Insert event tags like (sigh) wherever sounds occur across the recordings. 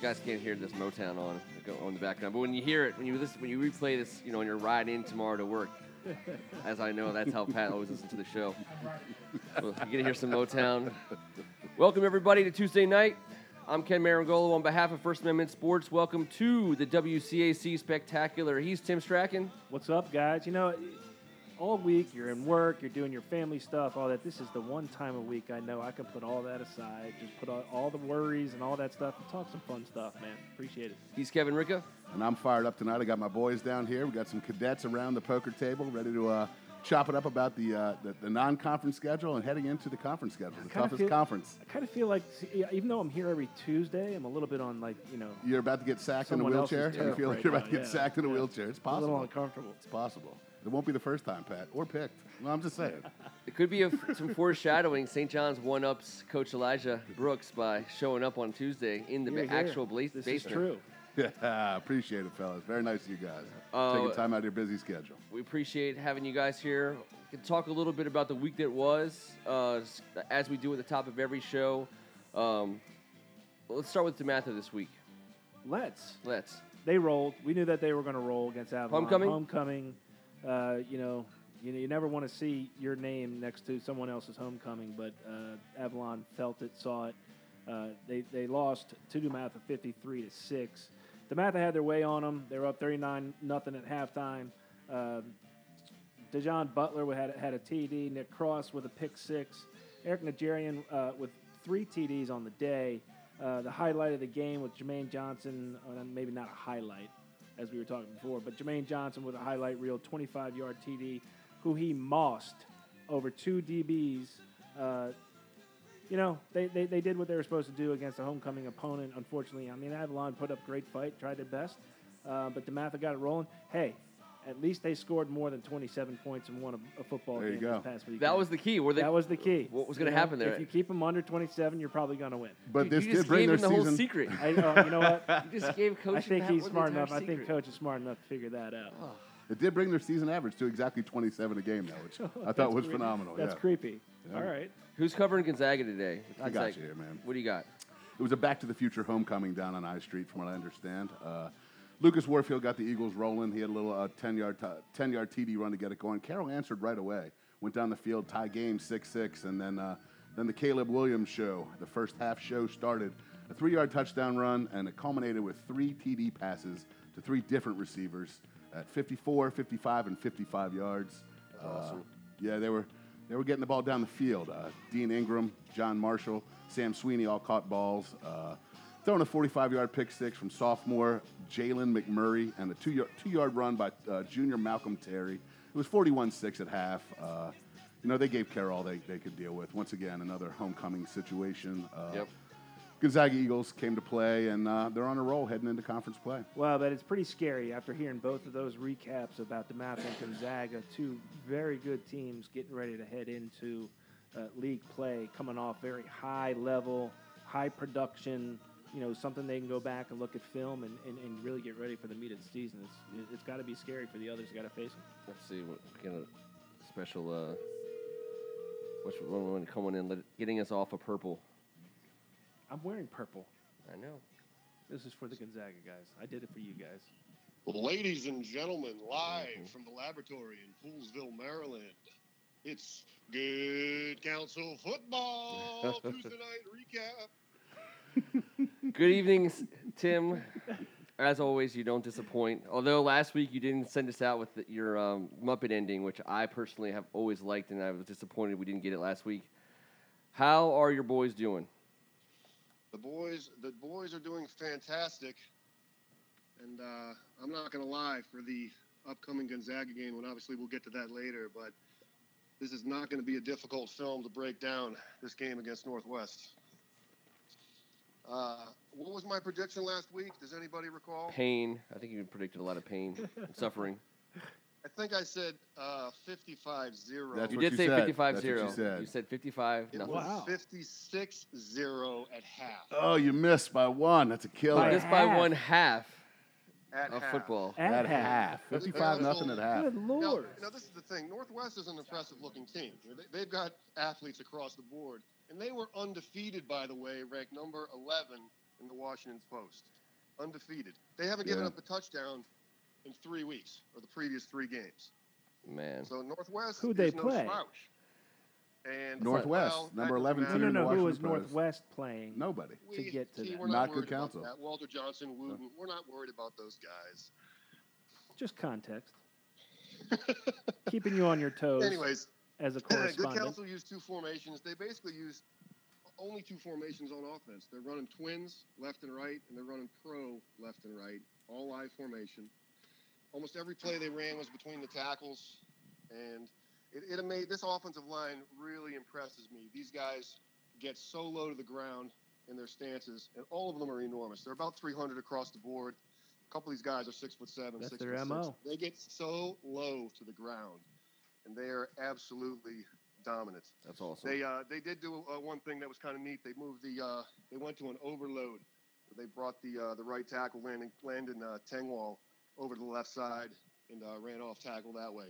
You guys can't hear this Motown on on the background, but when you hear it, when you listen, when you replay this, you know, on your ride in tomorrow to work, as I know, that's how Pat always listens to the show. Well, you're gonna hear some Motown. Welcome everybody to Tuesday night. I'm Ken Marangolo on behalf of First Amendment Sports. Welcome to the WCAC Spectacular. He's Tim Strachan. What's up, guys? You know, all week you're in work, you're doing your family stuff, all that. This is the one time a week I know I can put all that aside, just put all, all the worries and all that stuff, and talk some fun stuff, man. Appreciate it. He's Kevin Ricka. And I'm fired up tonight. I got my boys down here. We got some cadets around the poker table ready to uh, chop it up about the, uh, the, the non-conference schedule and heading into the conference schedule, the toughest feel- conference. I kind of feel like, yeah, even though I'm here every Tuesday, I'm a little bit on like, you know, You're about to get sacked in a wheelchair. You turf feel like right you're about now, to get yeah, sacked in a yeah. wheelchair. It's possible. a little possible. uncomfortable. It's possible. It won't be the first time, Pat, or picked. No, I'm just saying. (laughs) It could be a, some foreshadowing. St. John's one ups Coach Elijah Brooks by showing up on Tuesday in the Here, ba- here. actual bla- This basement. is true. (laughs) Yeah, appreciate it, fellas. Very nice of you guys. Uh, Taking time out of your busy schedule. We appreciate having you guys here. We can talk a little bit about the week that was, uh, as we do at the top of every show. Um, let's start with DeMatha this week. Let's. Let's. They rolled. We knew that they were going to roll against Avalon. Homecoming? Homecoming. Uh, you know, you, you never want to see your name next to someone else's homecoming, but uh, Avalon felt it, saw it. Uh, they they lost to DeMatha 53 to six. DeMatha had their way on them. They were up 39 nothing at halftime. Uh, Dejon Butler had had a TD. Nick Cross with a pick six. Eric Nigerian uh, with three TDs on the day. Uh, the highlight of the game was Jermaine Johnson, maybe not a highlight, as we were talking before, but Jermaine Johnson with a highlight reel, 25 yard TD, who he mossed over two DBs. Uh, you know, they, they, they did what they were supposed to do against a homecoming opponent. Unfortunately, I mean, Avalon put up great fight, tried their best, uh, but DeMatha got it rolling. Hey, at least they scored more than 27 points and won a, a football There you game go. this past weekend. That was the key. Were they, that was the key. What was gonna happen there? If you keep them under 27, you're probably going to win. But you, this you did just bring gave their him the whole secret. I, uh, you know what? (laughs) You just gave Coach I think he's smart entire enough. I think. Coach is smart enough to figure that out. It did bring their season average to exactly 27 a game, though, which (laughs) I thought was creepy. phenomenal. That's yeah. creepy. Yeah. All right. Who's covering Gonzaga today? I got you here, man. What do you got? It was a Back to the Future homecoming down on I Street, from what I understand. Uh, Lucas Warfield got the Eagles rolling. He had a little uh, 10 yard t- 10 yard TD run to get it going. Carroll answered right away. Went down the field, tie game 6 6, and then uh, then the Caleb Williams show. The first half show started. A three yard touchdown run, and it culminated with three TD passes to three different receivers at 54, 55, and 55 yards. Awesome. yeah, they were they were getting the ball down the field. Uh, Dean Engram, John Marshall, Sam Sweeney all caught balls. Throwing a 45-yard pick six from sophomore Jalen McMurray and a two-yard, two-yard run by uh, junior Malcolm Terry. It was 41-6 at half. Uh, you know, they gave Carroll all they, they could deal with. Once again, another homecoming situation. Uh, Yep. Gonzaga Eagles came to play, and uh, they're on a roll heading into conference play. Well, but it's pretty scary after hearing both of those recaps about the DeMatha and Gonzaga, two very good teams getting ready to head into uh, league play, coming off very high level, high production. You know, something they can go back and look at film and, and, and really get ready for the meat of the season. It's, it's got to be scary for the others who got to face them. Let's see what kind of special. Uh, which one one coming in, let, getting us off of purple. I'm wearing purple. I know. This is for the Gonzaga guys. I did it for you guys. Ladies and gentlemen, live from the laboratory in Poolesville, Maryland, it's Good Counsel Football (laughs) Tuesday night recap. (laughs) Good evening, Tim. As always, you don't disappoint. Although last week you didn't send us out with the, your um, Muppet ending, which I personally have always liked, and I was disappointed we didn't get it last week. How are your boys doing? The boys, the boys are doing fantastic, and uh, I'm not going to lie for the upcoming Gonzaga game, and obviously we'll get to that later. But this is not going to be a difficult film to break down this game against Northwest. Uh, what was my prediction last week? Does anybody recall? Pain. I think you predicted a lot of pain and (laughs) suffering. I think I said uh, 55-0. That's You did you say said. 55 That's 0. you said. You said 55 It nothing. was Wow. 56-0 at half. Oh, you missed by one. That's a killer. By Just by half. one half At of half. football. At, At half. half. 55 nothing at half. Good lord. now, this is the thing. Northwest is an impressive-looking team. They've got athletes across the board, and they were undefeated, by the way, ranked number 11 in the Washington Post. Undefeated. They haven't given Yeah. up a touchdown in three weeks or the previous three games. Man. So Northwest Who'd is they no play? slouch. And Northwest, well, number 11 doesn't team No, in no, the. Who was Washington Post. Northwest playing? Nobody. to get to see, that. We're Not not, good counsel. that. Walter Johnson, Wooten. We're not worried about those guys. Just context. (laughs) Keeping you on your toes Anyways, as a (clears throat) Good correspondent. Counsel used two formations. They basically used only two formations on offense. They're running twins left and right, and they're running pro left and right, all live formation. Almost every play they ran was between the tackles, and it, it made this offensive line really impresses me. These guys get so low to the ground in their stances, and all of them are enormous. They're about 300 across the board. A couple of these guys are six foot seven, That's six their foot MO. six. They get so low to the ground, and they are absolutely dominant. That's awesome. They uh, they did do uh, one thing that was kind of neat. They moved the uh, they went to an overload. They brought the uh, the right tackle Landon Landon uh, Tengwall over to the left side and uh, ran off tackle that way.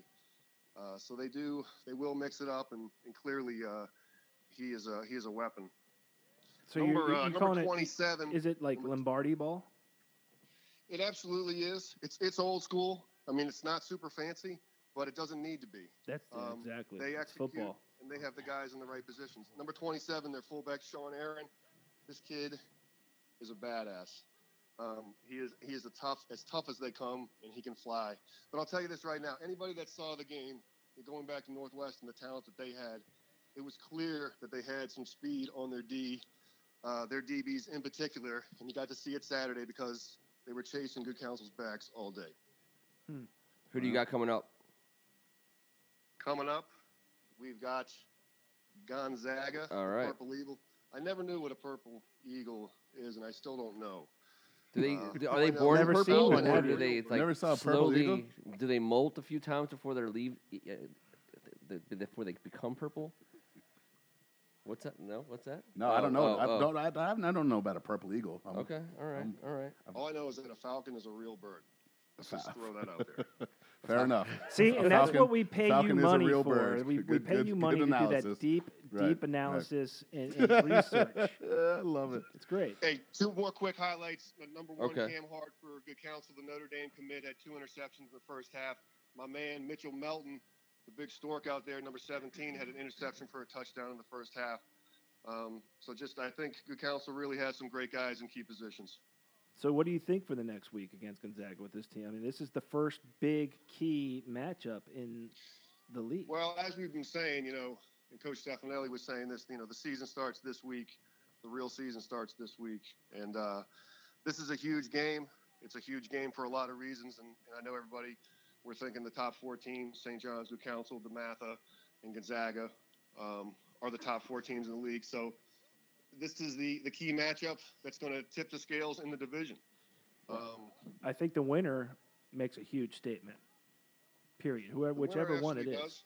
Uh, so they do they will mix it up and, and clearly uh, he is a he is a weapon. so number you're, you're uh, number twenty seven. it? Is it like Lombardi ball? It absolutely is. It's it's old school. I mean, it's not super fancy, but it doesn't need to be. That's Um, exactly. They it's execute, football. and they have the guys in the right positions. Number 27, their fullback Sean Aaron. This kid is a badass. Um, he is he is a tough as tough as they come, and he can fly. But I'll tell you this right now: anybody that saw the game, going back to Northwest and the talent that they had, it was clear that they had some speed on their D, uh, their DBs in particular, and you got to see it Saturday because they were chasing good counsel's backs all day. Who do you got coming up? Coming up, we've got Gonzaga, All the right. Purple Eagle. I never knew what a purple eagle is, and I still don't know. Do they Uh, do- are they born Never purple, seen one, or have do you? they like Never saw a purple slowly? eagle? Do they molt a few times before they leave? uh, th- th- Before they become purple? What's that? No, what's that? No, I Oh, don't know. oh, I, oh. don't, I, I I don't know about a purple eagle. I'm- Okay, all right, Um, all right. All I know is that a falcon is a real bird. Let's just throw that out there. (laughs) Fair enough. See, and that's falcon- what we pay falcon you money for. bird. We, we pay good- you money to do that deep, Right, deep right. analysis and, and (laughs) research. I love it. It's great. hey, two more quick highlights. Uh, Number one, Okay. Cam Hart for good counsel. The Notre Dame commit had two interceptions in the first half. My man Mitchell Melton, the big stork out there, number 17, had an interception for a touchdown in the first half. Um, so just, I think good counsel really has some great guys in key positions. So, what do you think for the next week against Gonzaga with this team? I mean, this is the first big key matchup in the league. Well, as we've been saying, you know, and Coach Stefanelli was saying this, you know, the season starts this week. The real season starts this week. And uh, this is a huge game. It's a huge game for a lot of reasons. And, and I know everybody, we're thinking the top four teams, St. John's, Good Counsel, DeMatha, and Gonzaga, um, are the top four teams in the league. So this is the, the key matchup that's going to tip the scales in the division. Um, I think the winner makes a huge statement. Period. Whoever, whichever one it actually is. does.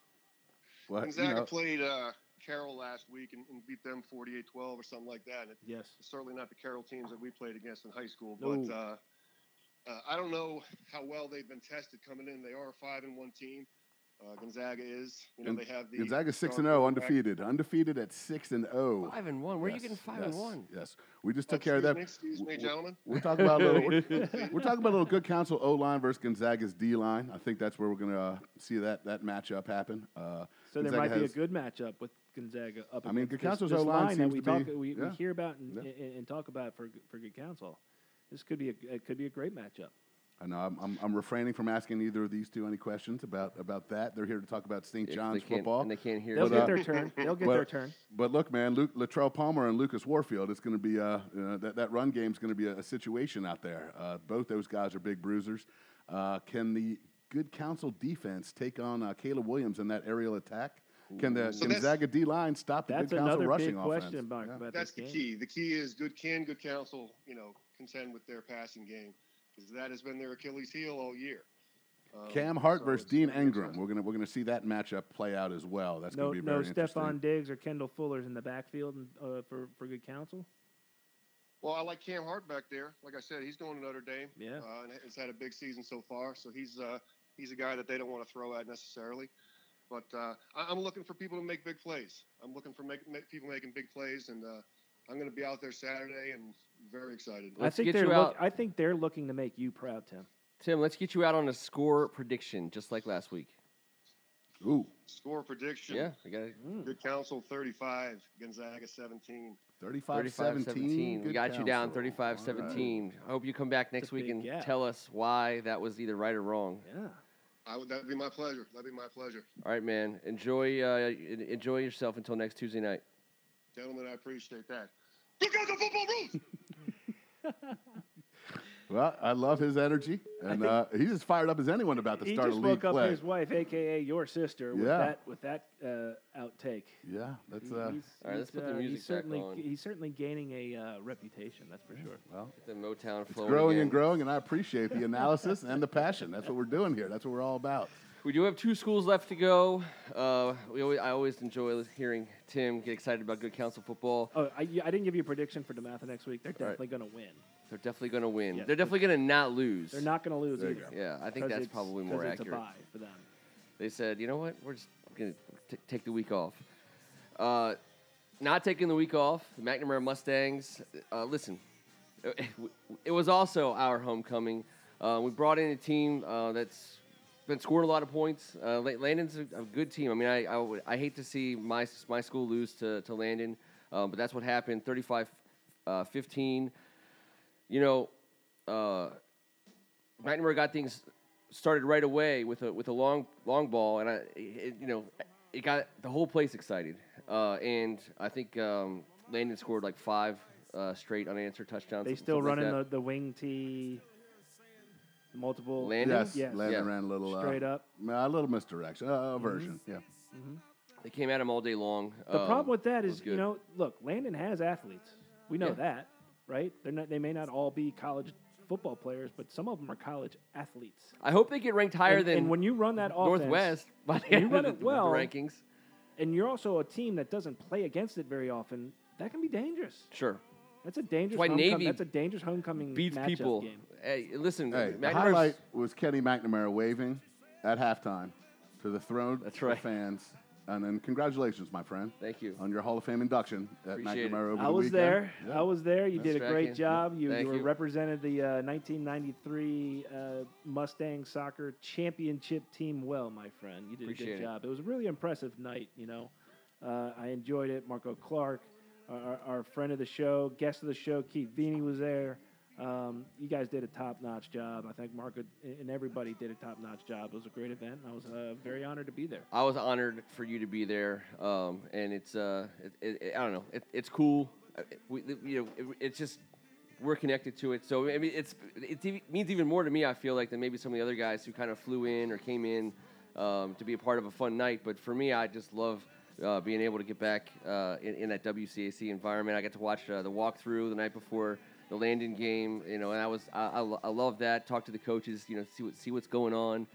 Well, you Gonzaga know, played uh, Carroll last week and, and beat them 48-12 or something like that. It- Yes. it's certainly not the Carroll teams that we played against in high school, No. but uh, uh, I don't know how well they've been tested coming in. They are a five and one team. Uh, Gonzaga is. You know, Gon- they have the Gonzaga six and zero, quarterback. undefeated, undefeated at six and zero. Five and one. Where are you getting five yes, and one? Yes, we just took care of that. Excuse me, excuse me, gentlemen. We're talking about a little. (laughs) We're, we're talking about a little good counsel O line versus Gonzaga's D line. I think that's where we're going to uh, see that that matchup happen. Uh, So there Gonzaga might be a good matchup with Gonzaga up I mean, against Good this, Counsel's this O-line line that seems we to talk be- we, yeah. we hear about and, Yeah. and, and talk about for for good counsel. This could be a it could be a great matchup. I know I'm, I'm, I'm refraining from asking either of these two any questions about about that. They're here to talk about St. If John's football. and they can't hear. They'll us. But, get uh, their turn. They'll get (laughs) but- their turn. But look, man, Luke Latrell Palmer and Lucas Warfield, it's going to be uh, uh, that that run game is going to be a, a situation out there. Uh, both those guys are big bruisers. Uh, can the good counsel defense take on uh, Caleb Williams in that aerial attack? Can the So Gonzaga D line stop the That's good counsel another rushing big offense? question, Mark, Yeah. about That's this the game. key. The key is good. Can good counsel, you know, contend with their passing game because that has been their Achilles heel all year. Um, Cam Hart so versus Dean gonna Engram. We're gonna we're gonna see that matchup play out as well. That's No, gonna be no very interesting. Stefon Diggs or Kendall Fuller's in the backfield and, uh, for for good counsel. Well, I like Cam Hart back there. Like I said, he's going to Notre Dame. Yeah. uh, and has had a big season so far. So he's uh, he's a guy that they don't want to throw at necessarily. But uh, I- I'm looking for people to make big plays. I'm looking for make, make people making big plays, and uh, I'm going to be out there Saturday and Very excited. Let's I think get they're you look. I think they're looking to make you proud, Tim. Tim, let's get you out on a score prediction, just like last week. Ooh, Score prediction. Yeah, we got it. Good counsel 35, Gonzaga 17. 35 35 17. We Good got you down counsel. 35 All 17. I hope you come back next week and gap. tell us why that was either right or wrong. Yeah. I would, that'd be my pleasure. That'd be my pleasure. All right, man. Enjoy uh, enjoy yourself until next Tuesday night. Gentlemen, I appreciate that. Look out the football rules! (laughs) (laughs) Well, I love his energy, and uh, he's as fired up as anyone about the start of league play. He just woke up his wife, aka your sister, with Yeah. that with that uh, outtake. Yeah, that's uh, he's, All right, let's he's, put the uh, music he's back certainly on. he's certainly gaining a uh, reputation. That's for sure. well, The Motown it's flowing growing again. and growing, and I (laughs) appreciate the analysis and the passion. That's what we're doing here. That's what we're all about. We do have two schools left to go. Uh, we always, I always enjoy hearing Tim get excited about good counsel football. Oh, I, I didn't give you a prediction for DeMatha next week. They're All right. definitely going to win. They're definitely going to win. Yeah. They're definitely going to not lose. They're not going to lose either. Yeah, I think that's probably more accurate. It's a bye for them. They said, you know what, we're just going to take the week off. Uh, not taking the week off, the McNamara Mustangs. Uh, listen, it, it was also our homecoming. Uh, we brought in a team uh, that's been scoring a lot of points. Uh, Landon's a, a good team. I mean, I, I, would- I hate to see my, my school lose to, to Landon, um, but that's what happened 35 uh, 15. You know, uh, McNamara got things started right away with a with a long long ball, and I, it, you know, it got the whole place excited. Uh, and I think um, Landon scored like five uh, straight unanswered touchdowns. They still running that. the, the wing tee, multiple. Landon? Yes, Yes. Landon Yeah. ran a little Straight uh, up. A little misdirection, uh, a version. Yeah, They came at him all day long. The Um, problem with that it was is, you know, look, Landon has athletes. We know Yeah. that, right? They're not. They may not all be college football players, but some of them are college athletes. I hope they get ranked higher and, than and when you run that offense, Northwest by the you end run of it the, well, the rankings. and you're also a team that doesn't play against it very often, that can be dangerous. Sure, That's a dangerous. why homecoming. Navy That's a dangerous homecoming beats matchup people. Game. Hey, listen, Hey, the highlight was Kenny McNamara waving at halftime to the throne That's of right. fans. And then congratulations, my friend, Thank you. on your Hall of Fame induction at Appreciate it. McNamara over I the was weekend. there. Yeah. I was there. You That's did a great in. job. You, Thank you were you. represented the uh, 1993 uh, Mustang soccer championship team well, my friend. You did a Appreciate good it. job. It was a really impressive night. You know, uh, I enjoyed it. Marco Clark, our, our- our friend of the show, guest of the show, Keith Vini was there. Um, you guys did a top-notch job. I think Mark and everybody did a top-notch job. It was a great event. I was uh, very honored to be there. I was honored for you to be there, um, and it's uh, it, it, I don't know, it, it's cool. Uh, we, you know, it, it's just we're connected to it. So I mean, it's it means even more to me. I feel like than maybe some of the other guys who kind of flew in or came in um, to be a part of a fun night. But for me, I just love. Uh, being able to get back uh, in, in that WCAC environment, I got to watch uh, the walkthrough the night before the Landon game, you know, and I was I, I, I love that. Talk to the coaches, you know, see what see what's going on.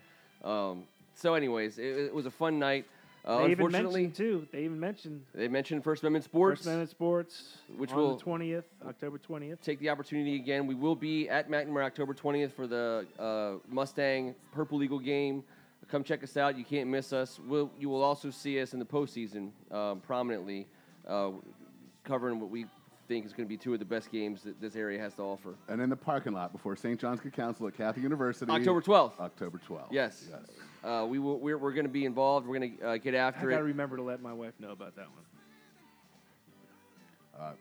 Um, so, anyways, it, it was a fun night. Uh, they even unfortunately, mentioned too. They even mentioned they mentioned First Amendment Sports. First Amendment Sports, Which on will- the twentieth, October twentieth. Take the opportunity again. We will be at McNamara October 20th for the uh, Mustang Purple Eagle game. Come check us out. You can't miss us. We'll, you will also see us in the postseason um, prominently, uh, covering what we think is going to be two of the best games that this area has to offer. And in the parking lot before St. John's Good Counsel at Catholic University. October 12th. October 12th. Yes. Yes. Uh, we will, we're, we're going to be involved. We're going to uh, get I after gotta it. remember to let my wife know about that one. Uh,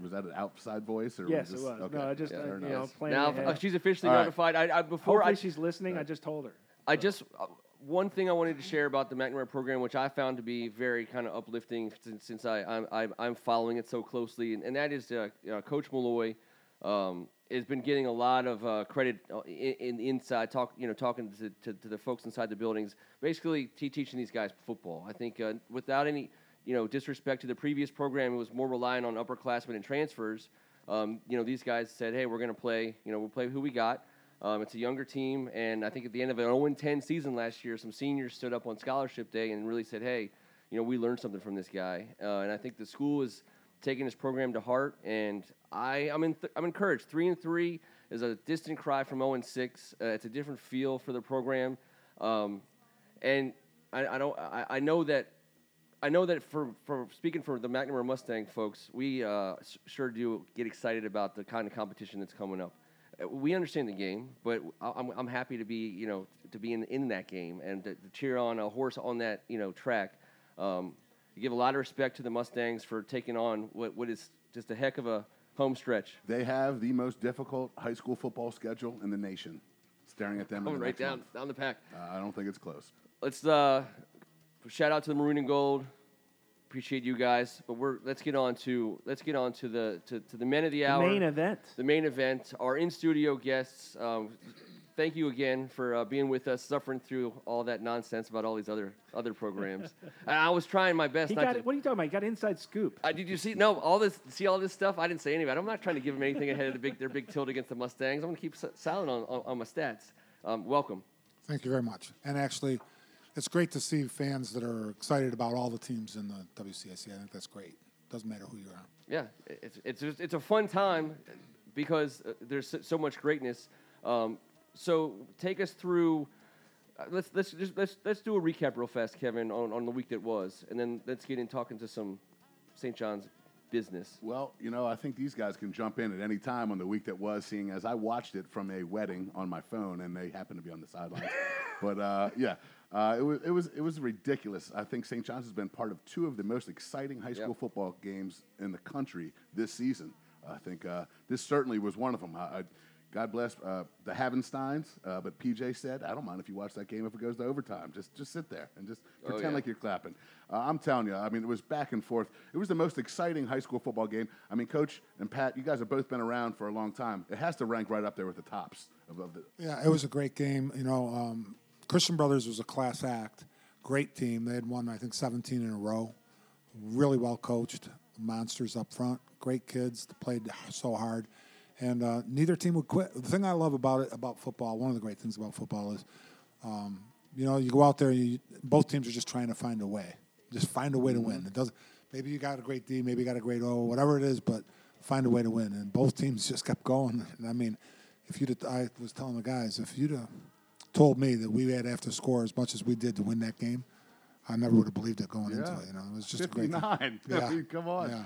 was that an outside voice or Yes, was it this- was. Okay. No, I just Yeah, uh, you know Yes. planning now ahead. uh, she's officially All right. notified. I, I before Hopefully I, she's listening. I just told her. I just uh, one thing I wanted to share about the McNamara program, which I found to be very kind of uplifting since, since I I'm, I'm following it so closely, and, and that is uh, know, Coach Malloy um, has been getting a lot of uh, credit uh, in, in inside talk you know talking to, to, to the folks inside the buildings, basically te- teaching these guys football. I think uh, without any you know disrespect to the previous program, it was more reliant on upperclassmen and transfers. Um, you know these guys said, hey, we're going to play you know we'll play who we got. Um, it's a younger team, and I think at the end of an 0-10 season last year, some seniors stood up on scholarship day and really said, "Hey, you know, we learned something from this guy." Uh, and I think the school is taking this program to heart, and I, I'm, in I'm encouraged. Three and three is a distant cry from 0 and six. Uh, it's a different feel for the program, um, and I, I don't. I, I know that I know that for, for speaking for the McNamara Mustang folks, we uh, sure do get excited about the kind of competition that's coming up. Uh, We understand the game, but I'm, I'm happy to be you know to be in, in that game and to, to cheer on a horse on that you know track. Um, you give a lot of respect to the Mustangs for taking on what, what is just a heck of a home stretch. They have the most difficult high school football schedule in the nation. Staring at them Coming the right down month. down the pack. Uh, I don't think it's close. let's uh, shout out to the maroon and gold. Appreciate you guys, but we're let's get on to let's get on to the to, to the men of the hour. The hour, main event. the main event. Our in studio guests. Um, thank you again for uh, being with us, suffering through all that nonsense about all these other other programs. (laughs) I, I was trying my best He not got to. What are you talking about? He got inside scoop. Uh, did you see? No, all this. See all this stuff. I didn't say any of it. I'm not trying to give them anything ahead of the big their big tilt against the Mustangs. I'm going to keep s- silent on, on, on my stats. Um, welcome. Thank you very much. And actually, it's great to see fans that are excited about all the teams in the WCAC. I think that's great. Doesn't matter who you are. Yeah, it's it's it's a fun time because uh, there's so- so much greatness. Um, so take us through. Uh, let's let's just let's let's do a recap real fast, Kevin, on, on the week that was, and then let's get in talking to some St. John's business. Well, you know, I think these guys can jump in at any time on the week that was, seeing as I watched it from a wedding on my phone, and they happened to be on the sidelines. (laughs) but uh, yeah, uh, it was it was it was ridiculous. I think St. John's has been part of two of the most exciting high school Yep. football games in the country this season. I think uh, this certainly was one of them. I, I, God bless uh, the Havensteins, uh, but PJ said, "I don't mind if you watch that game if it goes to overtime. Just just sit there and just Oh, pretend yeah. like you're clapping." Uh, I'm telling you, I mean, it was back and forth. It was the most exciting high school football game. I mean, Coach and Pat, you guys have both been around for a long time. It has to rank right up there with the tops of, of the. Yeah, it was a great game. You know, um, Christian Brothers was a class act. Great team. They had won, I think, 17 in a row. Really well coached. Monsters up front. Great kids. Played so hard. And uh, neither team would quit. The thing I love about it, about football, one of the great things about football is, um, you know, you go out there, you, both teams are just trying to find a way. Just find a way to win. It doesn't. Maybe you got a great D, maybe you got a great O, whatever it is, but find a way to win. And both teams just kept going. And I mean, if you'd, I was telling the guys, if you'd have told me that we had to have to score as much as we did to win that game, I never would have believed it going into it. You know, it was just a great. 59. (laughs) I Yeah. mean, come on. Yeah.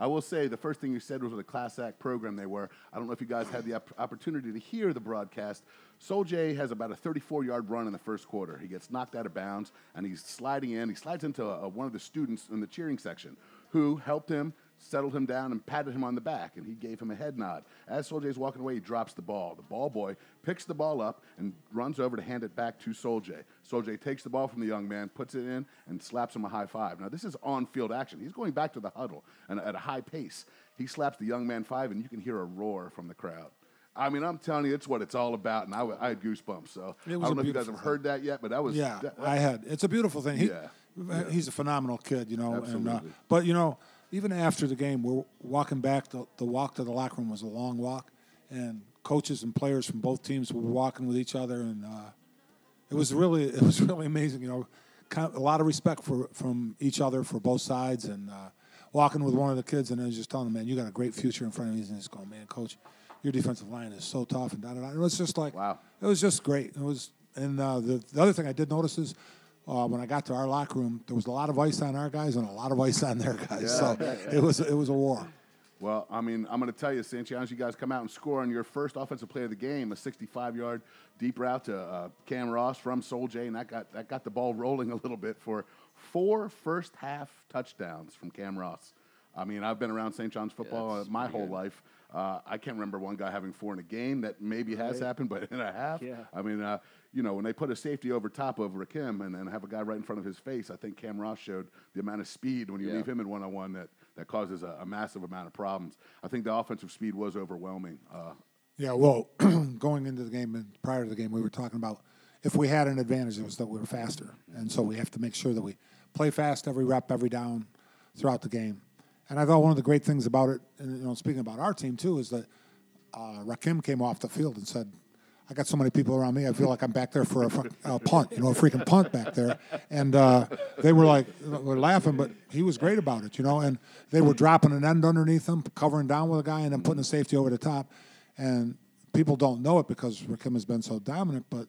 I will say the first thing you said was what a class act program they were. I don't know if you guys had the op- opportunity to hear the broadcast. Sol J has about a 34 yard run in the first quarter. He gets knocked out of bounds and he's sliding in. He slides into a, a- one of the students in the cheering section who helped him, settled him down, and patted him on the back. And he gave him a head nod. As Sol J's walking away, he drops the ball. The ball boy picks the ball up and runs over to hand it back to Sol J. Sol J takes the ball from the young man, puts it in, and slaps him a high five. Now, this is on field action. He's going back to the huddle and at a high pace. He slaps the young man five, and you can hear a roar from the crowd. I mean, I'm telling you, it's what it's all about, and I, w- I had goosebumps. So It I don't know if you guys have heard that yet, but that was Yeah, that- I had. It's a beautiful thing. He, Yeah. He's a phenomenal kid, you know. And, uh, Absolutely. but you know, even after the game, we're walking back. The, the walk to the locker room was a long walk, and coaches and players from both teams were walking with each other, and uh, it was really (laughs) it was really amazing. You know, kind of, a lot of respect for from each other for both sides, and uh, walking with one of the kids, and I was just telling him, man, you got a great future in front of you. And he's going, man, coach, your defensive line is so tough, and da da da. It was just like, Wow. it was just great. It was, and uh, the the other thing I did notice is. Uh, when I got to our locker room, there was a lot of ice on our guys and a lot of ice on their guys. Yeah. So it was it was a war. Well, I mean, I'm going to tell you, St. John's, you guys come out and score on your first offensive play of the game, a 65-yard deep route to uh, Cam Ross from Sol J, and that got that got the ball rolling (laughs) a little bit for four first half touchdowns from Cam Ross. I mean, I've been around St. John's football that's uh, my pretty whole good. life. Uh, I can't remember one guy having four in a game. That maybe has Right. happened, but in a half. Yeah. I mean, uh, you know, when they put a safety over top of Rakim and then have a guy right in front of his face, I think Cam Ross showed the amount of speed when you Yeah. leave him in one on one that that causes a, a massive amount of problems. I think the offensive speed was overwhelming. Uh, Yeah, well, (clears throat) going into the game and prior to the game, we were talking about if we had an advantage, it was that we were faster, and so we have to make sure that we play fast every rep, every down throughout the game. And I thought one of the great things about it, and you know, speaking about our team too, is that uh, Rakim came off the field and said, "I got so many people around me, I feel like I'm back there for a, a punt, you know, a freaking punt back there." And uh, they were like, were laughing, but he was great about it, you know. And they were dropping an end underneath him, covering down with a guy, and then putting a safety over the top. And people don't know it because Rakim has been so dominant, but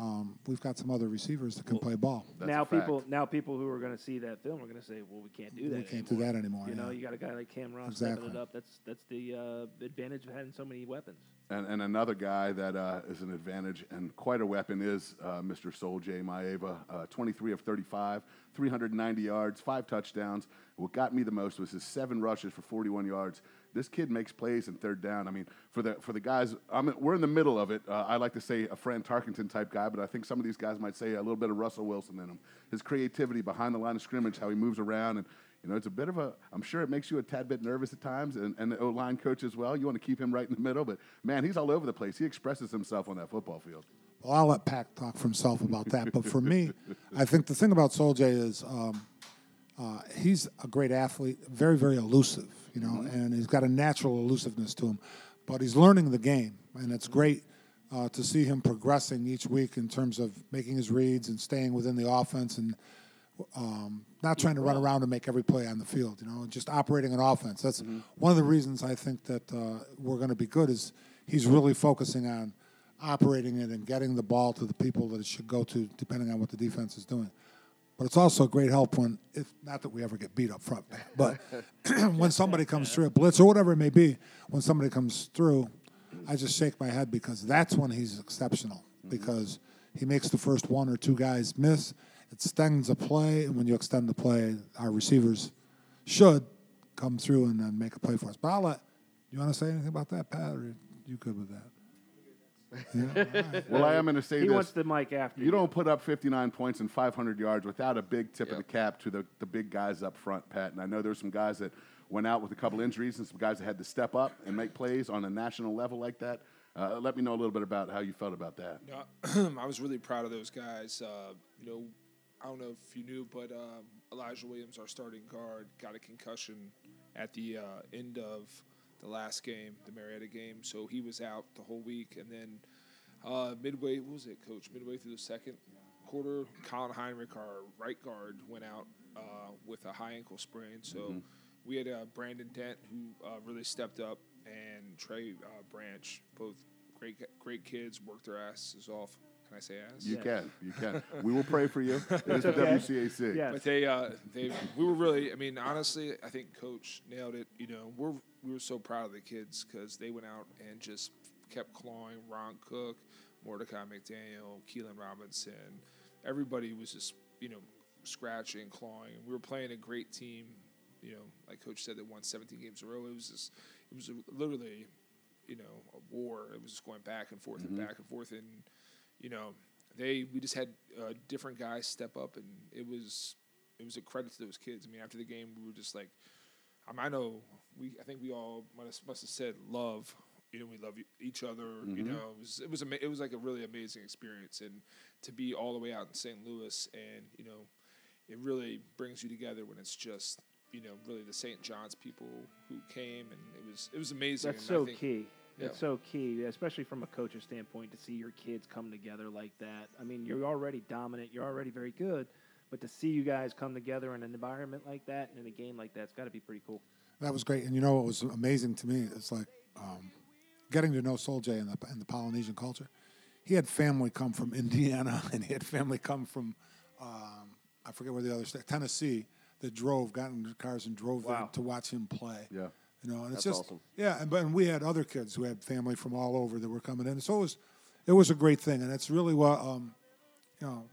um, we've got some other receivers that can play ball. Now people now people who are going to see that film are going to say, well, we can't do that. We can't do anymore. that anymore, You know, you got a guy like Cam Ross stepping Exactly. it up. That's that's the uh, advantage of having so many weapons. And, and another guy that uh, is an advantage and quite a weapon is uh, Mr. Sol J. Maiava, uh, 23 of 35, 390 yards, five touchdowns. What got me the most was his seven rushes for 41 yards. This kid makes plays in third down. I mean, for the for the guys, I'm, we're in the middle of it. Uh, I like to say a Fran Tarkenton type guy, but I think some of these guys might say a little bit of Russell Wilson in him. His creativity behind the line of scrimmage, how he moves around, and you know, it's a bit of a. I'm sure it makes you a tad bit nervous at times, and, and the O line coach as well. You want to keep him right in the middle, but man, he's all over the place. He expresses himself on that football field. Well, I'll let Pat talk for himself about that. But for me, I think the thing about Sol J is um, uh, he's a great athlete, very, very elusive, you know, and he's got a natural elusiveness to him. But he's learning the game, and it's great uh, to see him progressing each week in terms of making his reads and staying within the offense and um, not trying to run around and make every play on the field, you know, just operating an offense. That's one of the reasons I think that uh, we're going to be good is he's really focusing on operating it and getting the ball to the people that it should go to, depending on what the defense is doing. But it's also a great help when, if not that we ever get beat up front, but (laughs) (clears throat) when somebody comes through a blitz or whatever it may be, when somebody comes through, I just shake my head because that's when he's exceptional mm-hmm. because he makes the first one or two guys miss. It extends a play, and when you extend the play, our receivers should come through and then make a play for us. But I'll let you want to say anything about that, Pat, or you good with that? Yeah? Well, I am going to say He this. wants the mic after you you, don't put up 59 points and 500 yards without a big tip of the cap to the, the big guys up front, Pat. And I know there's some guys that went out with a couple injuries and some guys that had to step up and make plays on a national level like that. Uh, let me know a little bit about how you felt about that. No, (clears throat) I was really proud of those guys. Uh, you know, I don't know if you knew, but um, Elijah Williams, our starting guard, got a concussion at the uh, end of the last game, the Marietta game. So he was out the whole week. And then uh, midway, what was it, Coach? Midway through the second quarter, Colin Heinrich, our right guard, went out uh, with a high ankle sprain. So we had uh, Brandon Dent, who uh, really stepped up, and Trey uh, Branch, both great great kids, worked their asses off. Can I say ass? You can. You can. we will pray for you. (laughs) It is the okay. WCAC. Yeah. But they, uh, they, we were really. I mean, honestly, I think Coach nailed it. You know, we're we were so proud of the kids because they went out and just kept clawing. Ron Cook, Mordecai McDaniel, Keelan Robinson, everybody was just you know scratching, clawing. We were playing a great team. You know, like Coach said, that won 17 games in a row. It was just, it was literally, you know, a war. It was just going back and forth and back and forth, and you know, they we just had uh, different guys step up, and it was it was a credit to those kids. I mean, after the game, we were just like, um, I know we I think we all must must have said love. You know, we love each other. You know, it was it was ama- it was like a really amazing experience, and to be all the way out in St. Louis, and you know, it really brings you together when it's just you know really the St. John's people who came, and it was it was amazing. That's and I so think- key. That's Yeah. so key, especially from a coach's standpoint, to see your kids come together like that. I mean, you're already dominant, you're already very good, but to see you guys come together in an environment like that and in a game like that, it's got to be pretty cool. That was great. And you know what was amazing to me? It's like um, getting to know Sol J and the, and the Polynesian culture. He had family come from (laughs) Indiana and he had family come from, um, I forget where the other state, Tennessee, that drove, got in their cars and drove there to watch him play. Yeah. You know, and it's That's just awesome. yeah, and but and we had other kids who had family from all over that were coming in. So it was, it was a great thing, and it's really what um, you know,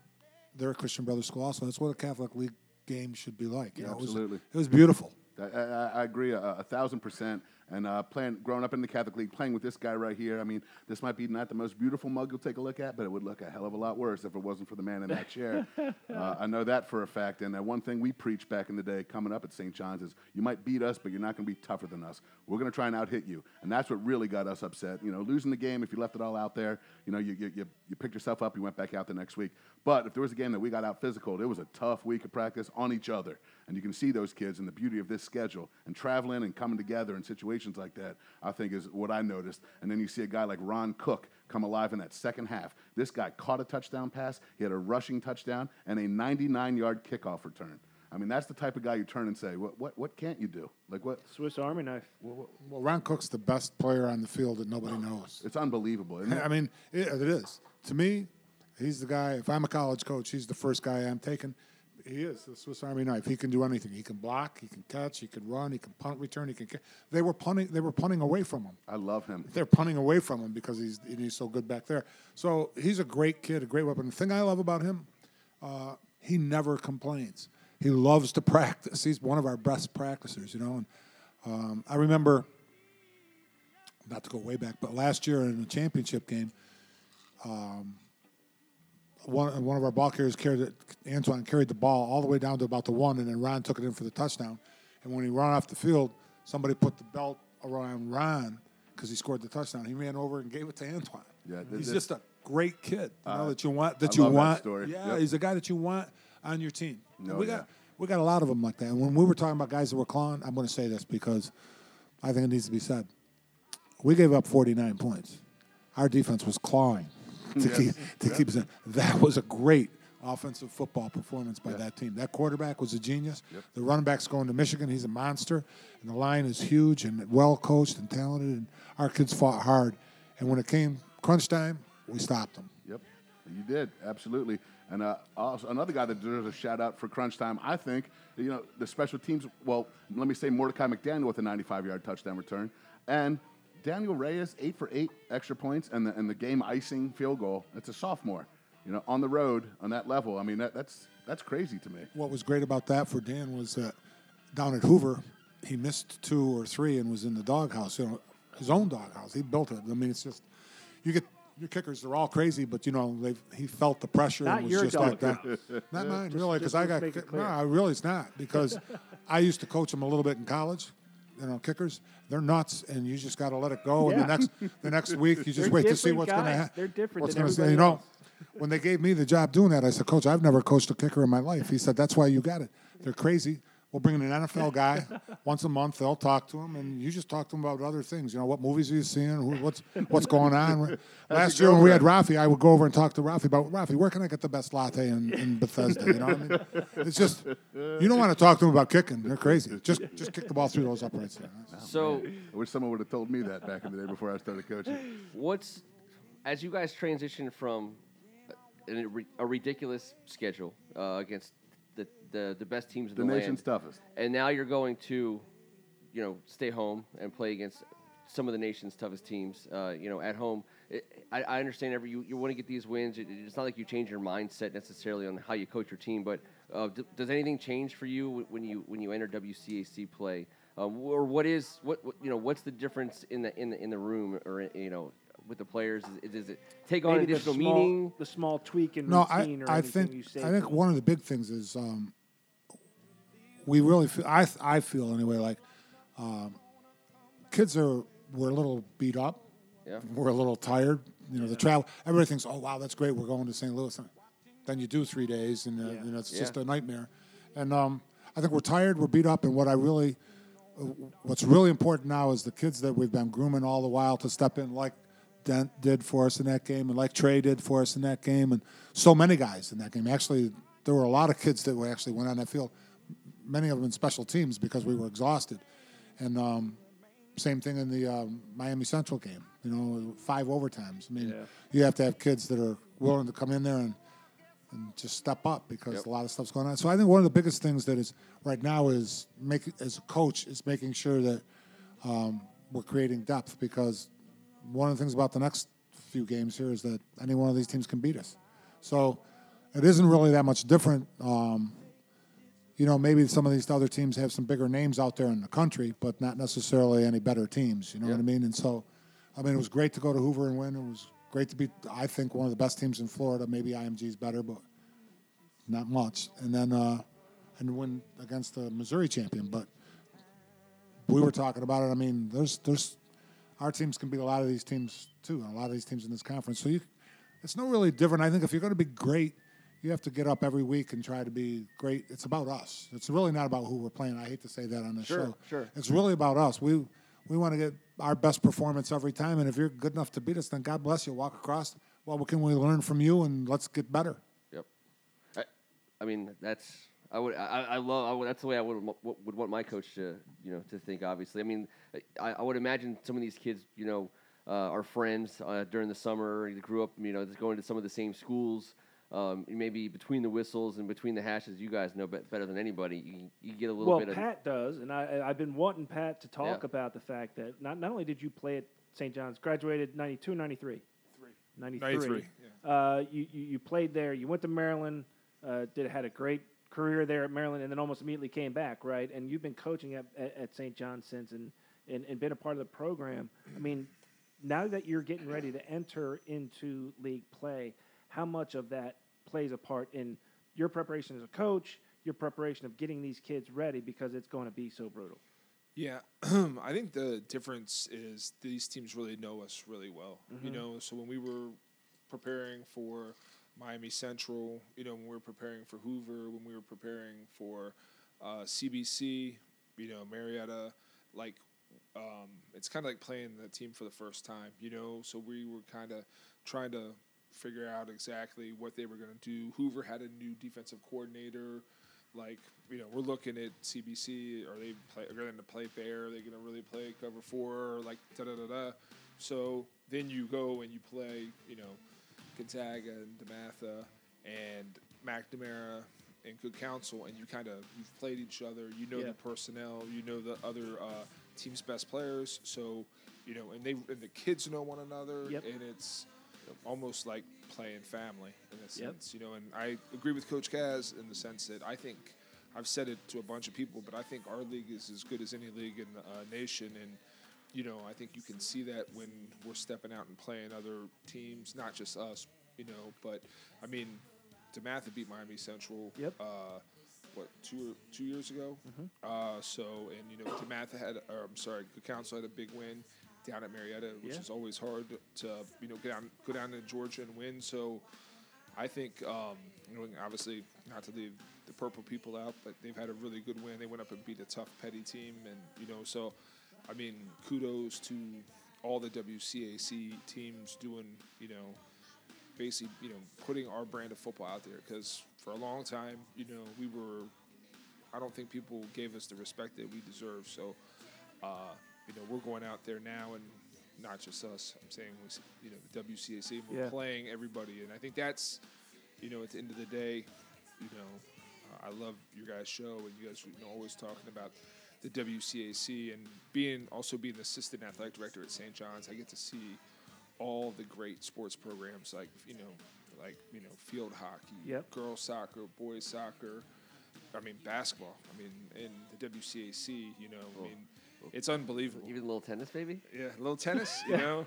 they're a Christian Brothers school also. That's what a Catholic League game should be like. You Yeah, know, it was- absolutely. it was beautiful. I, I, I agree a, a thousand percent. And uh, playing, growing up in the Catholic League, playing with this guy right here, I mean, this might be not the most beautiful mug you'll take a look at, but it would look a hell of a lot worse if it wasn't for the man in that chair. (laughs) uh, I know that for a fact. And uh, one thing we preached back in the day, coming up at St. John's, is you might beat us, but you're not going to be tougher than us. We're going to try and out hit you, and that's what really got us upset. You know, losing the game, if you left it all out there, you know, you you, you, you picked yourself up, you went back out the next week. But if there was a game that we got out physical, it was a tough week of practice on each other, and you can see those kids and the beauty of this schedule and traveling and coming together in situations like that. I think is what I noticed. And then you see a guy like Ron Cook come alive in that second half. This guy caught a touchdown pass, he had a rushing touchdown, and a 99-yard kickoff return. I mean, that's the type of guy you turn and say, "What, what, what can't you do? Like, what? Swiss Army knife. Well, Ron Cook's the best player on the field that nobody oh, knows. It's unbelievable, isn't it? (laughs) I mean, it, it is to me. He's the guy. If I'm a college coach, he's the first guy I'm taking. He is the Swiss Army knife. He can do anything. He can block. He can catch. He can run. He can punt return. He can. Ca- they were punting. They were punting away from him. I love him. They're punting away from him because he's he's so good back there. So he's a great kid, a great weapon. The thing I love about him, uh, he never complains. He loves to practice. He's one of our best practicers, you know. And um, I remember, not to go way back, but last year in the championship game, one, one of our ball carriers carried it, Antoine carried the ball all the way down to about the one, and then Ron took it in for the touchdown. And when he ran off the field, somebody put the belt around Ron because he scored the touchdown. He ran over and gave it to Antoine. Yeah, he's just a great kid. You know Uh, that you want. That I you that want. story. Yeah, Yep. he's a guy that you want on your team. No, we yeah. got we got a lot of them like that. And when we were talking about guys that were clawing, I'm going to say this because I think it needs to be said. We gave up 49 points. Our defense was clawing to keep to keep us. That was a great offensive football performance by that team. That quarterback was a genius. The running back's going to Michigan. He's a monster. And the line is huge and well coached and talented. And our kids fought hard. And when it came crunch time, we stopped them. Yep, you did absolutely. And uh, also another guy that deserves a shout out for crunch time, I think. You know the special teams. Well, let me say Mordecai McDaniel with a 95-yard touchdown return, and Daniel Reyes eight for eight extra points, and the and the game icing field goal. It's a sophomore, you know, on the road on that level. I mean, that, that's that's crazy to me. What was great about that for Dan was that down at Hoover, he missed two or three and was in the doghouse, you know, his own doghouse. He built it. I mean, it's just you get your kickers. They're all crazy, but you know, they he felt the pressure. Not and was your just like that. (laughs) Not mine, Just- really, because I got make it ki- clear. no, I really it's not because (laughs) I used to coach them a little bit in college. You know, kickers, they're nuts, and you just got to let it go. And the next, the next (laughs) week, you just wait to see what's going to happen. They're different What's gonna say, you know, (laughs) when they gave me the job doing that, I said, Coach, I've never coached a kicker in my life. He said, That's why you got it. They're crazy. We'll bring in an NFL (laughs) guy once a month. They'll talk to him, and you just talk to him about other things. You know, what movies are you seeing? Who, what's what's going on? (laughs) Last year when we had Rafi, I would go over and talk to Rafi about Rafi. Where can I get the best latte in, in Bethesda? You know, what I mean, it's just you don't want to talk to them about kicking. They're crazy. Just just kick the ball through those uprights. There. So, I wish someone would have told me that back in the day before I started coaching. what's as you guys transition from a, a, a ridiculous schedule uh, against the, the best teams in The the, nation's land, toughest. and now you're going to, you know, stay home and play against some of the nation's toughest teams. Uh, you know, at home. It, I, I understand every you, you want to get these wins. It, it's not like you change your mindset necessarily on how you coach your team, but uh, d- does anything change for you when you when you enter WCAC play? Um, or what is what, what you know? What's the difference in the in the in the room or you know with the players? Is, does it take on Maybe the additional small, meaning? the small tweak in No, routine I, or I anything think you say. I think one of the big things is um, we really feel, I I feel anyway like um, kids are we're a little beat up, Yeah. we're a little tired. You know, the travel. Everybody thinks, oh wow, that's great. We're going to St. Louis. Then you do three days, and uh, Yeah. you know it's Yeah. just a nightmare. And um, I think we're tired, we're beat up, and what I really, uh, what's really important now is the kids that we've been grooming all the while to step in, like Dent did for us in that game, and like Trey did for us in that game, and so many guys in that game. Actually, there were a lot of kids that were actually went on that field. Many of them in special teams because we were exhausted, and um, same thing in the um, Miami Central game. You know, five overtimes. I mean, Yeah. you have to have kids that are willing to come in there and and just step up because Yep. a lot of stuff's going on. So I think one of the biggest things that is right now is make as a coach is making sure that um, we're creating depth because one of the things about the next few games here is that any one of these teams can beat us. So it isn't really that much different. Um, you know, maybe some of these other teams have some bigger names out there in the country, but not necessarily any better teams. You know what I mean? And so, I mean, it was great to go to Hoover and win. It was great to be, I think, one of the best teams in Florida. Maybe IMG's better, but not much. And then, uh, and win against the Missouri champion. But we were talking about it. I mean, there's, there's, our teams can beat a lot of these teams too, and a lot of these teams in this conference. So you, it's no really different. I think if you're going to be great, you have to get up every week and try to be great. It's about us. It's really not about who we're playing. I hate to say that on the Sure, show. sure. It's really about us. We we want to get our best performance every time. And if you're good enough to beat us, then God bless you. Walk across. Well, what can we learn from you? And let's get better. Yep. I, I mean, that's I would I, I love I would, that's the way I would would want my coach to you know to think. Obviously, I mean, I, I would imagine some of these kids, you know, uh, are friends uh, during the summer. They grew up, you know, going to some of the same schools. Um, maybe between the whistles and between the hashes, you guys know better than anybody. You, you get a little well, bit of Pat does, and I, I've been wanting Pat to talk Yeah. about the fact that not, not only did you play at St. John's, graduated 92, 93? 93. 93, Uh, you, you, you played there. You went to Maryland, uh, did had a great career there at Maryland, and then almost immediately came back, right? And you've been coaching at, at, at St. John's since and, and, and been a part of the program. I mean, now that you're getting ready to enter into league play, how much of that plays a part in your preparation as a coach, your preparation of getting these kids ready because it's going to be so brutal? Yeah, (clears throat) I think the difference is these teams really know us really well. You mm-hmm. know, so when we were preparing for Miami Central, you know, when we were preparing for Hoover, when we were preparing for uh, CBC, you know, Marietta, like um, it's kind of like playing the team for the first time, you know. So we were kind of trying to figure out exactly what they were going to do. Hoover had a new defensive coordinator. Like you know, we're looking at CBC. Are they going to play bear? Are they going to really play cover four? Like da da da da. So then you go and you play, you know, Gonzaga and Dematha and McNamara and Good Counsel, and you kind of you've played each other. You know Yeah. the personnel. You know the other uh, team's best players. So you know, and they and the kids know one another, Yep. and it's almost like playing family in a Yep. sense. You know, and I agree with Coach Kaz in the sense that I think I've said it to a bunch of people, but I think our league is as good as any league in the uh, nation, and you know, I think you can see that when we're stepping out and playing other teams, not just us, you know. But I mean, DeMatha beat Miami Central. Yep. Uh, what two two years ago? Uh, so and you know, DeMatha had, or I'm sorry, Good Counsel had a big win down at Marietta, which Yeah. is always hard to you know get down go down to Georgia and win. So I think um, you know, obviously not to leave the purple people out, but they've had a really good win. They went up and beat a tough petty team, and you know, so I mean, kudos to all the WCAC teams doing, you know, basically, you know, putting our brand of football out there because for a long time, you know, we were. I don't think people gave us the respect that we deserve. So, uh, you know, we're going out there now, and not just us. I'm saying, we, you know, the WCAC. We're Yeah. playing everybody, and I think that's, you know, at the end of the day, you know, uh, I love your guys' show, and you guys, you know, always talking about the WCAC and being also being the assistant athletic director at St. John's. I get to see all the great sports programs like you know, like you know, field hockey, Yep. girls soccer, boys soccer. I mean basketball. I mean in the WCAC, you know, I mean it's unbelievable. even a little tennis, baby. Yeah, a little tennis, (laughs) you know.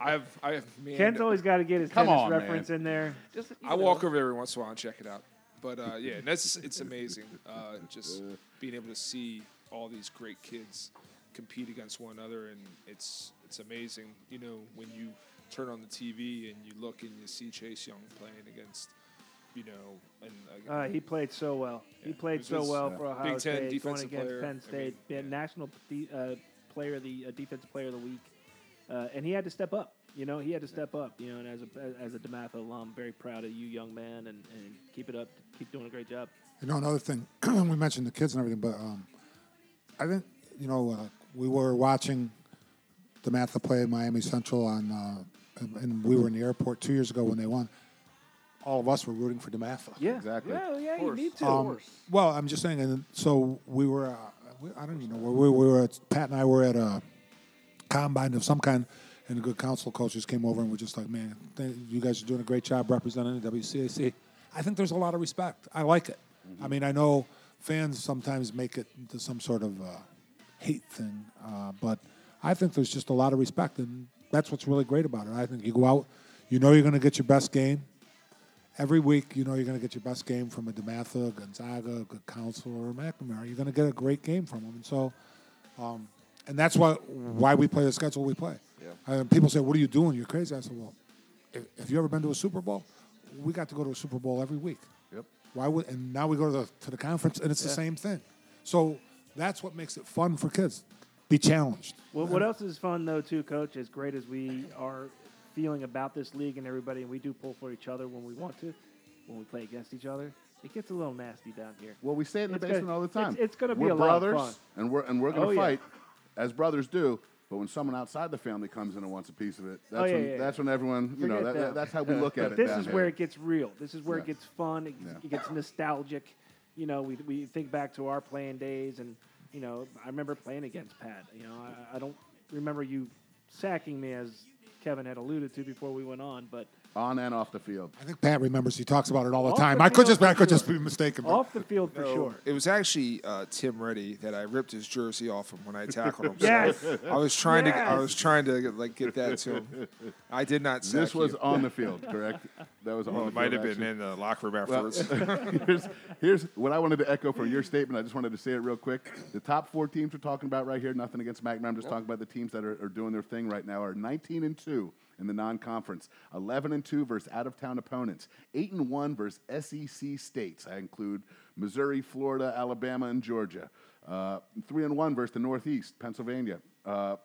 I've I've man, Ken's always got to get his tennis on, reference man. in there. Just I know. walk over every once in a while and check it out. But uh, yeah, and that's it's amazing. Uh, just (laughs) being able to see all these great kids compete against one another, and it's it's amazing. You know, when you turn on the TV and you look and you see Chase Young playing against, you know, and uh, Uh, he played so well. He played so was, well uh, for Ohio Big Ten State, going against player. Penn I mean, State, yeah. yeah, national de- uh, player of the uh, defensive player of the week, uh, and he had to step up. You know, he had to step up. You know, and as a as a Dematha alum, very proud of you, young man, and, and keep it up. Keep doing a great job. You know, another thing, (clears throat) we mentioned the kids and everything, but um, I think, you know, uh, we were watching DeMatha play Miami Central on, uh, and, and we were in the airport two years ago when they won. All of us were rooting for DeMatha. Yeah, Exactly. Yeah, yeah, Of you course. need to. Of Um, course. well, I'm just saying, and so we were, uh, we, I don't even know where we, we were. At, Pat and I were at a combine of some kind, and the good counsel coaches came over and were just like, "Man, th- you guys are doing a great job representing the WCAC." I think there's a lot of respect. I like it. I mean, I know fans sometimes make it into some sort of uh, hate thing, uh, but I think there's just a lot of respect, and that's what's really great about it. I think you go out, you know, you're going to get your best game every week, you know you're going to get your best game from a Dematha, Gonzaga, Good Counsel, or McNamara. You're going to get a great game from them, and so, um, and that's why why we play the schedule we play. Yeah. People say, "What are you doing? You're crazy." I said, "Well, if, if you ever been to a Super Bowl, we got to go to a Super Bowl every week. Yep. Why would? And now we go to the to the conference, and it's the same thing. So that's what makes it fun for kids. Be challenged. Well, what else is fun though, too, Coach? As great as we are feeling about this league and everybody, and we do pull for each other when we want to, when we play against each other, it gets a little nasty down here. Well, we say it in the It's basement gonna- all the time. it's- it's gonna be we're a lot of brothers, fun. and we're and we're going to Oh, yeah. fight as brothers do. But when someone outside the family comes in and wants a piece of it, oh, that's Oh, yeah, when yeah, that's when everyone, you know, Forget that, that's how we look at But it. this is here. where it gets real. This is where Yeah. it gets fun. It, Yeah. it gets nostalgic. You know, we, we think back to our playing days, and you know, I remember playing against Pat. You know, I, I don't remember you sacking me as Kevin had alluded to before we went on, but on and off the field. I think Pat remembers. He talks about it all the Off time. the I could field just I could just sure. be mistaken. but- off the field for No, sure. It was actually uh, Tim Reddy that I ripped his jersey off him when I tackled him. (laughs) Yes. So I was trying to I Yes. was trying to like get that to him. I did not. Sack This was you. on the (laughs) field, correct? That was on Well, the it might field, have been actually. in the locker room Well, afterwards. (laughs) here's, here's what I wanted to echo for your statement. I just wanted to say it real quick. The top four teams we're talking about right here, nothing against McNamara. I'm just talking about the teams that are, are doing their thing right now, are 19 and 2 in the non-conference, 11 and 2 versus out-of-town opponents, 8 and 1 versus SEC states. I include Missouri, Florida, Alabama, and Georgia. Uh, 3 and 1 versus the Northeast, Pennsylvania. Uh,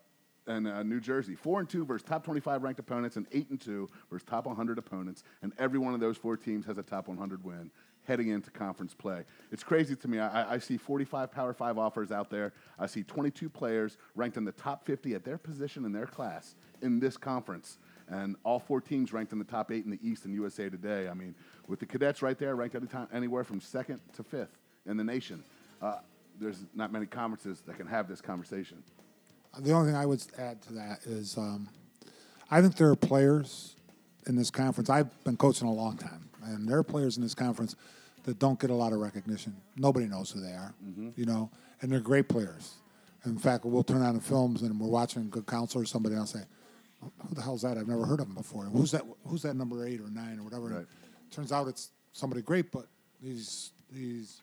and uh, New Jersey. Four and two versus top 25 ranked opponents, and eight and two versus top 100 opponents. And every one of those four teams has a top 100 win heading into conference play. It's crazy to me. I, I see 45 Power Five offers out there. I see 22 players ranked in the top 50 at their position in their class in this conference. And all four teams ranked in the top eight in the East and USA Today. I mean, with the cadets right there, ranked any time, anywhere from second to fifth in the nation. Uh, there's not many conferences that can have this conversation. The only thing I would add to that is um, I think there are players in this conference. I've been coaching a long time, and there are players in this conference that don't get a lot of recognition. Nobody knows who they are, mm-hmm. you know, and they're great players. In fact, we'll turn on the films and we're watching Good Counsel or somebody else and I'll say, "Who the hell's that? I've never heard of him before. Who's that? Who's that number eight or nine or whatever?" Right. Turns out it's somebody great, but he's he's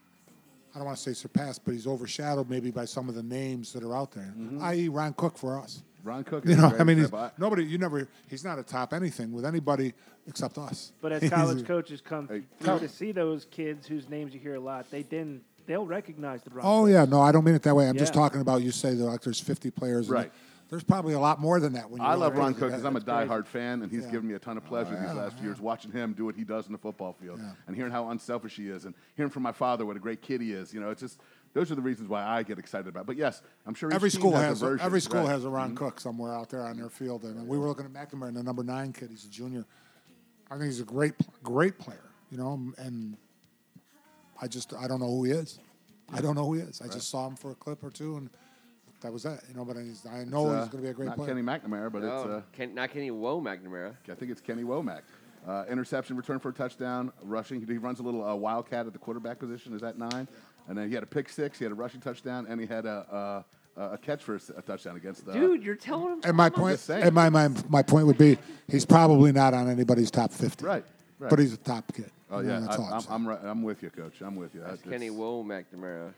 I don't want to say surpassed, but he's overshadowed maybe by some of the names that are out there, mm-hmm. i.e., Ron Cook for us. Ron Cook, You is know, great, I mean, he's, but nobody, you never, he's not a top anything with anybody except us. But as (laughs) He's- college coaches come Hey, through to see those kids whose names you hear a lot, they then they'll recognize the. Ron. Oh yeah, no, I don't mean it that way. I'm just talking about you say that like there's 50 players. Right. There's probably a lot more than that. When you I love Ron Cook because I'm a That's crazy. diehard fan, and he's Yeah. given me a ton of pleasure these oh, last few years watching him do what he does in the football field, Yeah. and hearing how unselfish he is, and hearing from my father what a great kid he is. You know, it's just those are the reasons why I get excited about. it. But yes, I'm sure Every school has, has, a version. every school right. Mm-hmm. has a Ron Cook somewhere out there on their field. And we were looking at McNamara and the number nine kid. He's a junior. I think he's a great, great player. You know, and I just I don't know who he is. I don't know who he is. I just saw him for a clip or two, and that was that. You know, but he's, I know It's, he's uh, going to be a great not player. Kenny McNamara, but it's. Uh, Ken, not Kenny Woe McNamara. I think it's Kenny Womack. Uh, interception, return for a touchdown, rushing. He runs a little uh, wildcat at the quarterback position. Is that nine? And then he had a pick six. He had a rushing touchdown, and he had a a, a catch for a touchdown against the. Dude, you're telling him. And my point, and my, my my point would be, he's probably not on anybody's top fifty. Right, right. But he's a top kid. Oh You yeah, that's I, I'm, I'm, saying. I'm, right, I'm with you, Coach. I'm with you. That's That's- Kenny it's- Woe McNamara.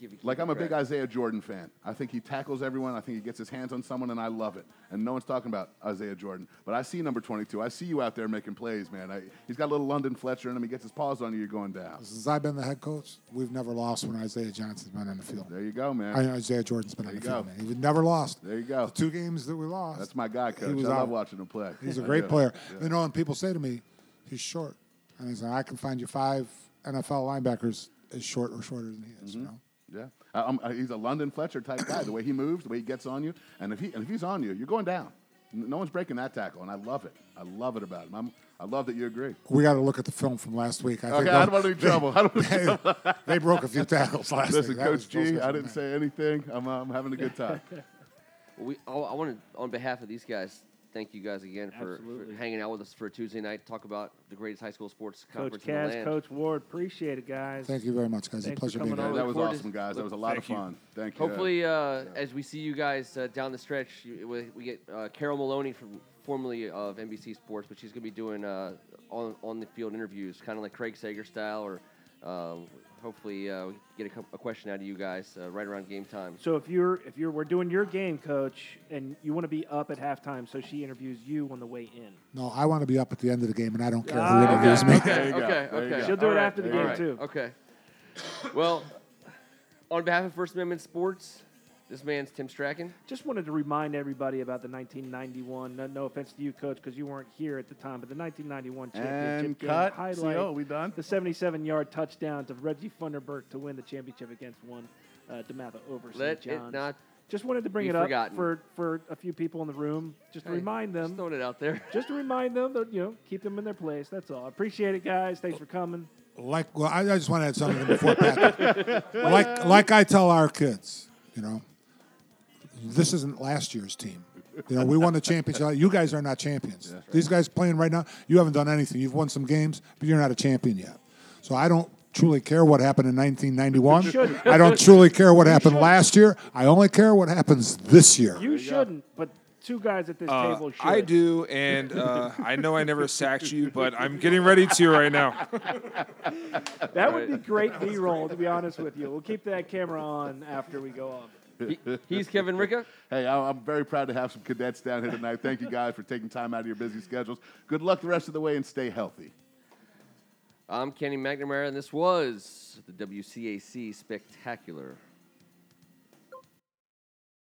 Keep- keep Like I'm a big. Isaiah Jordan fan. I think he tackles everyone. I think he gets his hands on someone, and I love it. And no one's talking about Isaiah Jordan, but I see number 22. I see you out there making plays, man. I, he's got a little London Fletcher in him. He gets his paws on you, you're going down. Since I've been the head coach, we've never lost when Isaiah Johnson's been on the field. There you go, man. I know Isaiah Jordan's been There in the you field, go. man. He's never lost. There you go. The two games that we lost. That's my guy, he Coach. was I love out. watching him play. He's a great player. Yeah. You know, and people say to me, he's short. And I say, I can find you five NFL linebackers as short or shorter than he is. Mm-hmm. You know, Yeah, I- I'm- I- he's a London Fletcher type guy. The way he moves, the way he gets on you, and if he and if he's on you, you're going down. No one's breaking that tackle, and I love it. I love it about him. I'm, I love that you agree. we got to look at the film from last week. I Okay, think I don't want to be in trouble. (laughs) I don't want to trouble. they, they broke a few tackles last Listen, week. That was- Coach those G, guys I didn't say anything. I'm, uh, I'm having a good time. Well, (laughs) we, I, I want to, on behalf of these guys, thank you guys again for, for hanging out with us for a Tuesday night. Talk about the greatest high school sports Coach conference in the Kaz, land. Coach Ward, appreciate it, guys. Thank you very much, guys. Thanks a pleasure being here. that was awesome, guys. That was a lot of Thank you. fun. Thank you. Hopefully, uh, as we see you guys uh, down the stretch, you, we, we get uh, Carol Maloney, from, formerly of NBC Sports, but she's going to be doing uh, on on the field interviews, kind of like Craig Sager style, or um, hopefully uh, we get a, cou- a question out of you guys uh, right around game time. So if you're if you're we're doing your game, coach, and you want to be up at halftime, so she interviews you on the way in. No, I want to be up at the end of the game, and I don't care Ah, who interviews (laughs) okay. me. There you go. okay, okay. She'll do All it right, after the all game, right, too. Okay. Well, on behalf of First Amendment Sports, this man's Tim Strachan. Just wanted to remind everybody about the 1991. No, no offense to you, coach, because you weren't here at the time, but the 1991 championship And game cut. highlight. CO, we done? The 77-yard touchdown to Reggie Funderburk to win the championship against one uh, DeMatha over Let St. John's. it not just wanted to bring Be it up forgotten. for for a few people in the room, just to Hey, remind them. Just throwing it out there. (laughs) just to remind them that you know keep them in their place. That's all. Appreciate it, guys. Thanks for coming. Like, well, I, I just want to add something before Pat. (laughs) like, like I tell our kids, you know, this isn't last year's team. You know, we won the championship. You guys are not champions. These guys playing right now, you haven't done anything. You've won some games, but you're not a champion yet. So I don't truly care what happened in 1991. shouldn't. I don't truly care what happened last year. I only care what happens this year. You shouldn't, but two guys at this Uh, table should. I do, and uh, I know I never sacked you, but I'm getting ready to right now. That would be great B-roll, to be honest with you. We'll keep that camera on after we go off. He- (laughs) he's Kevin Ricka. Hey, I- I'm very proud to have some cadets down here tonight. Thank you guys for taking time out of your busy schedules. Good luck the rest of the way and stay healthy. I'm Kenny McNamara, and this was the WCAC Spectacular.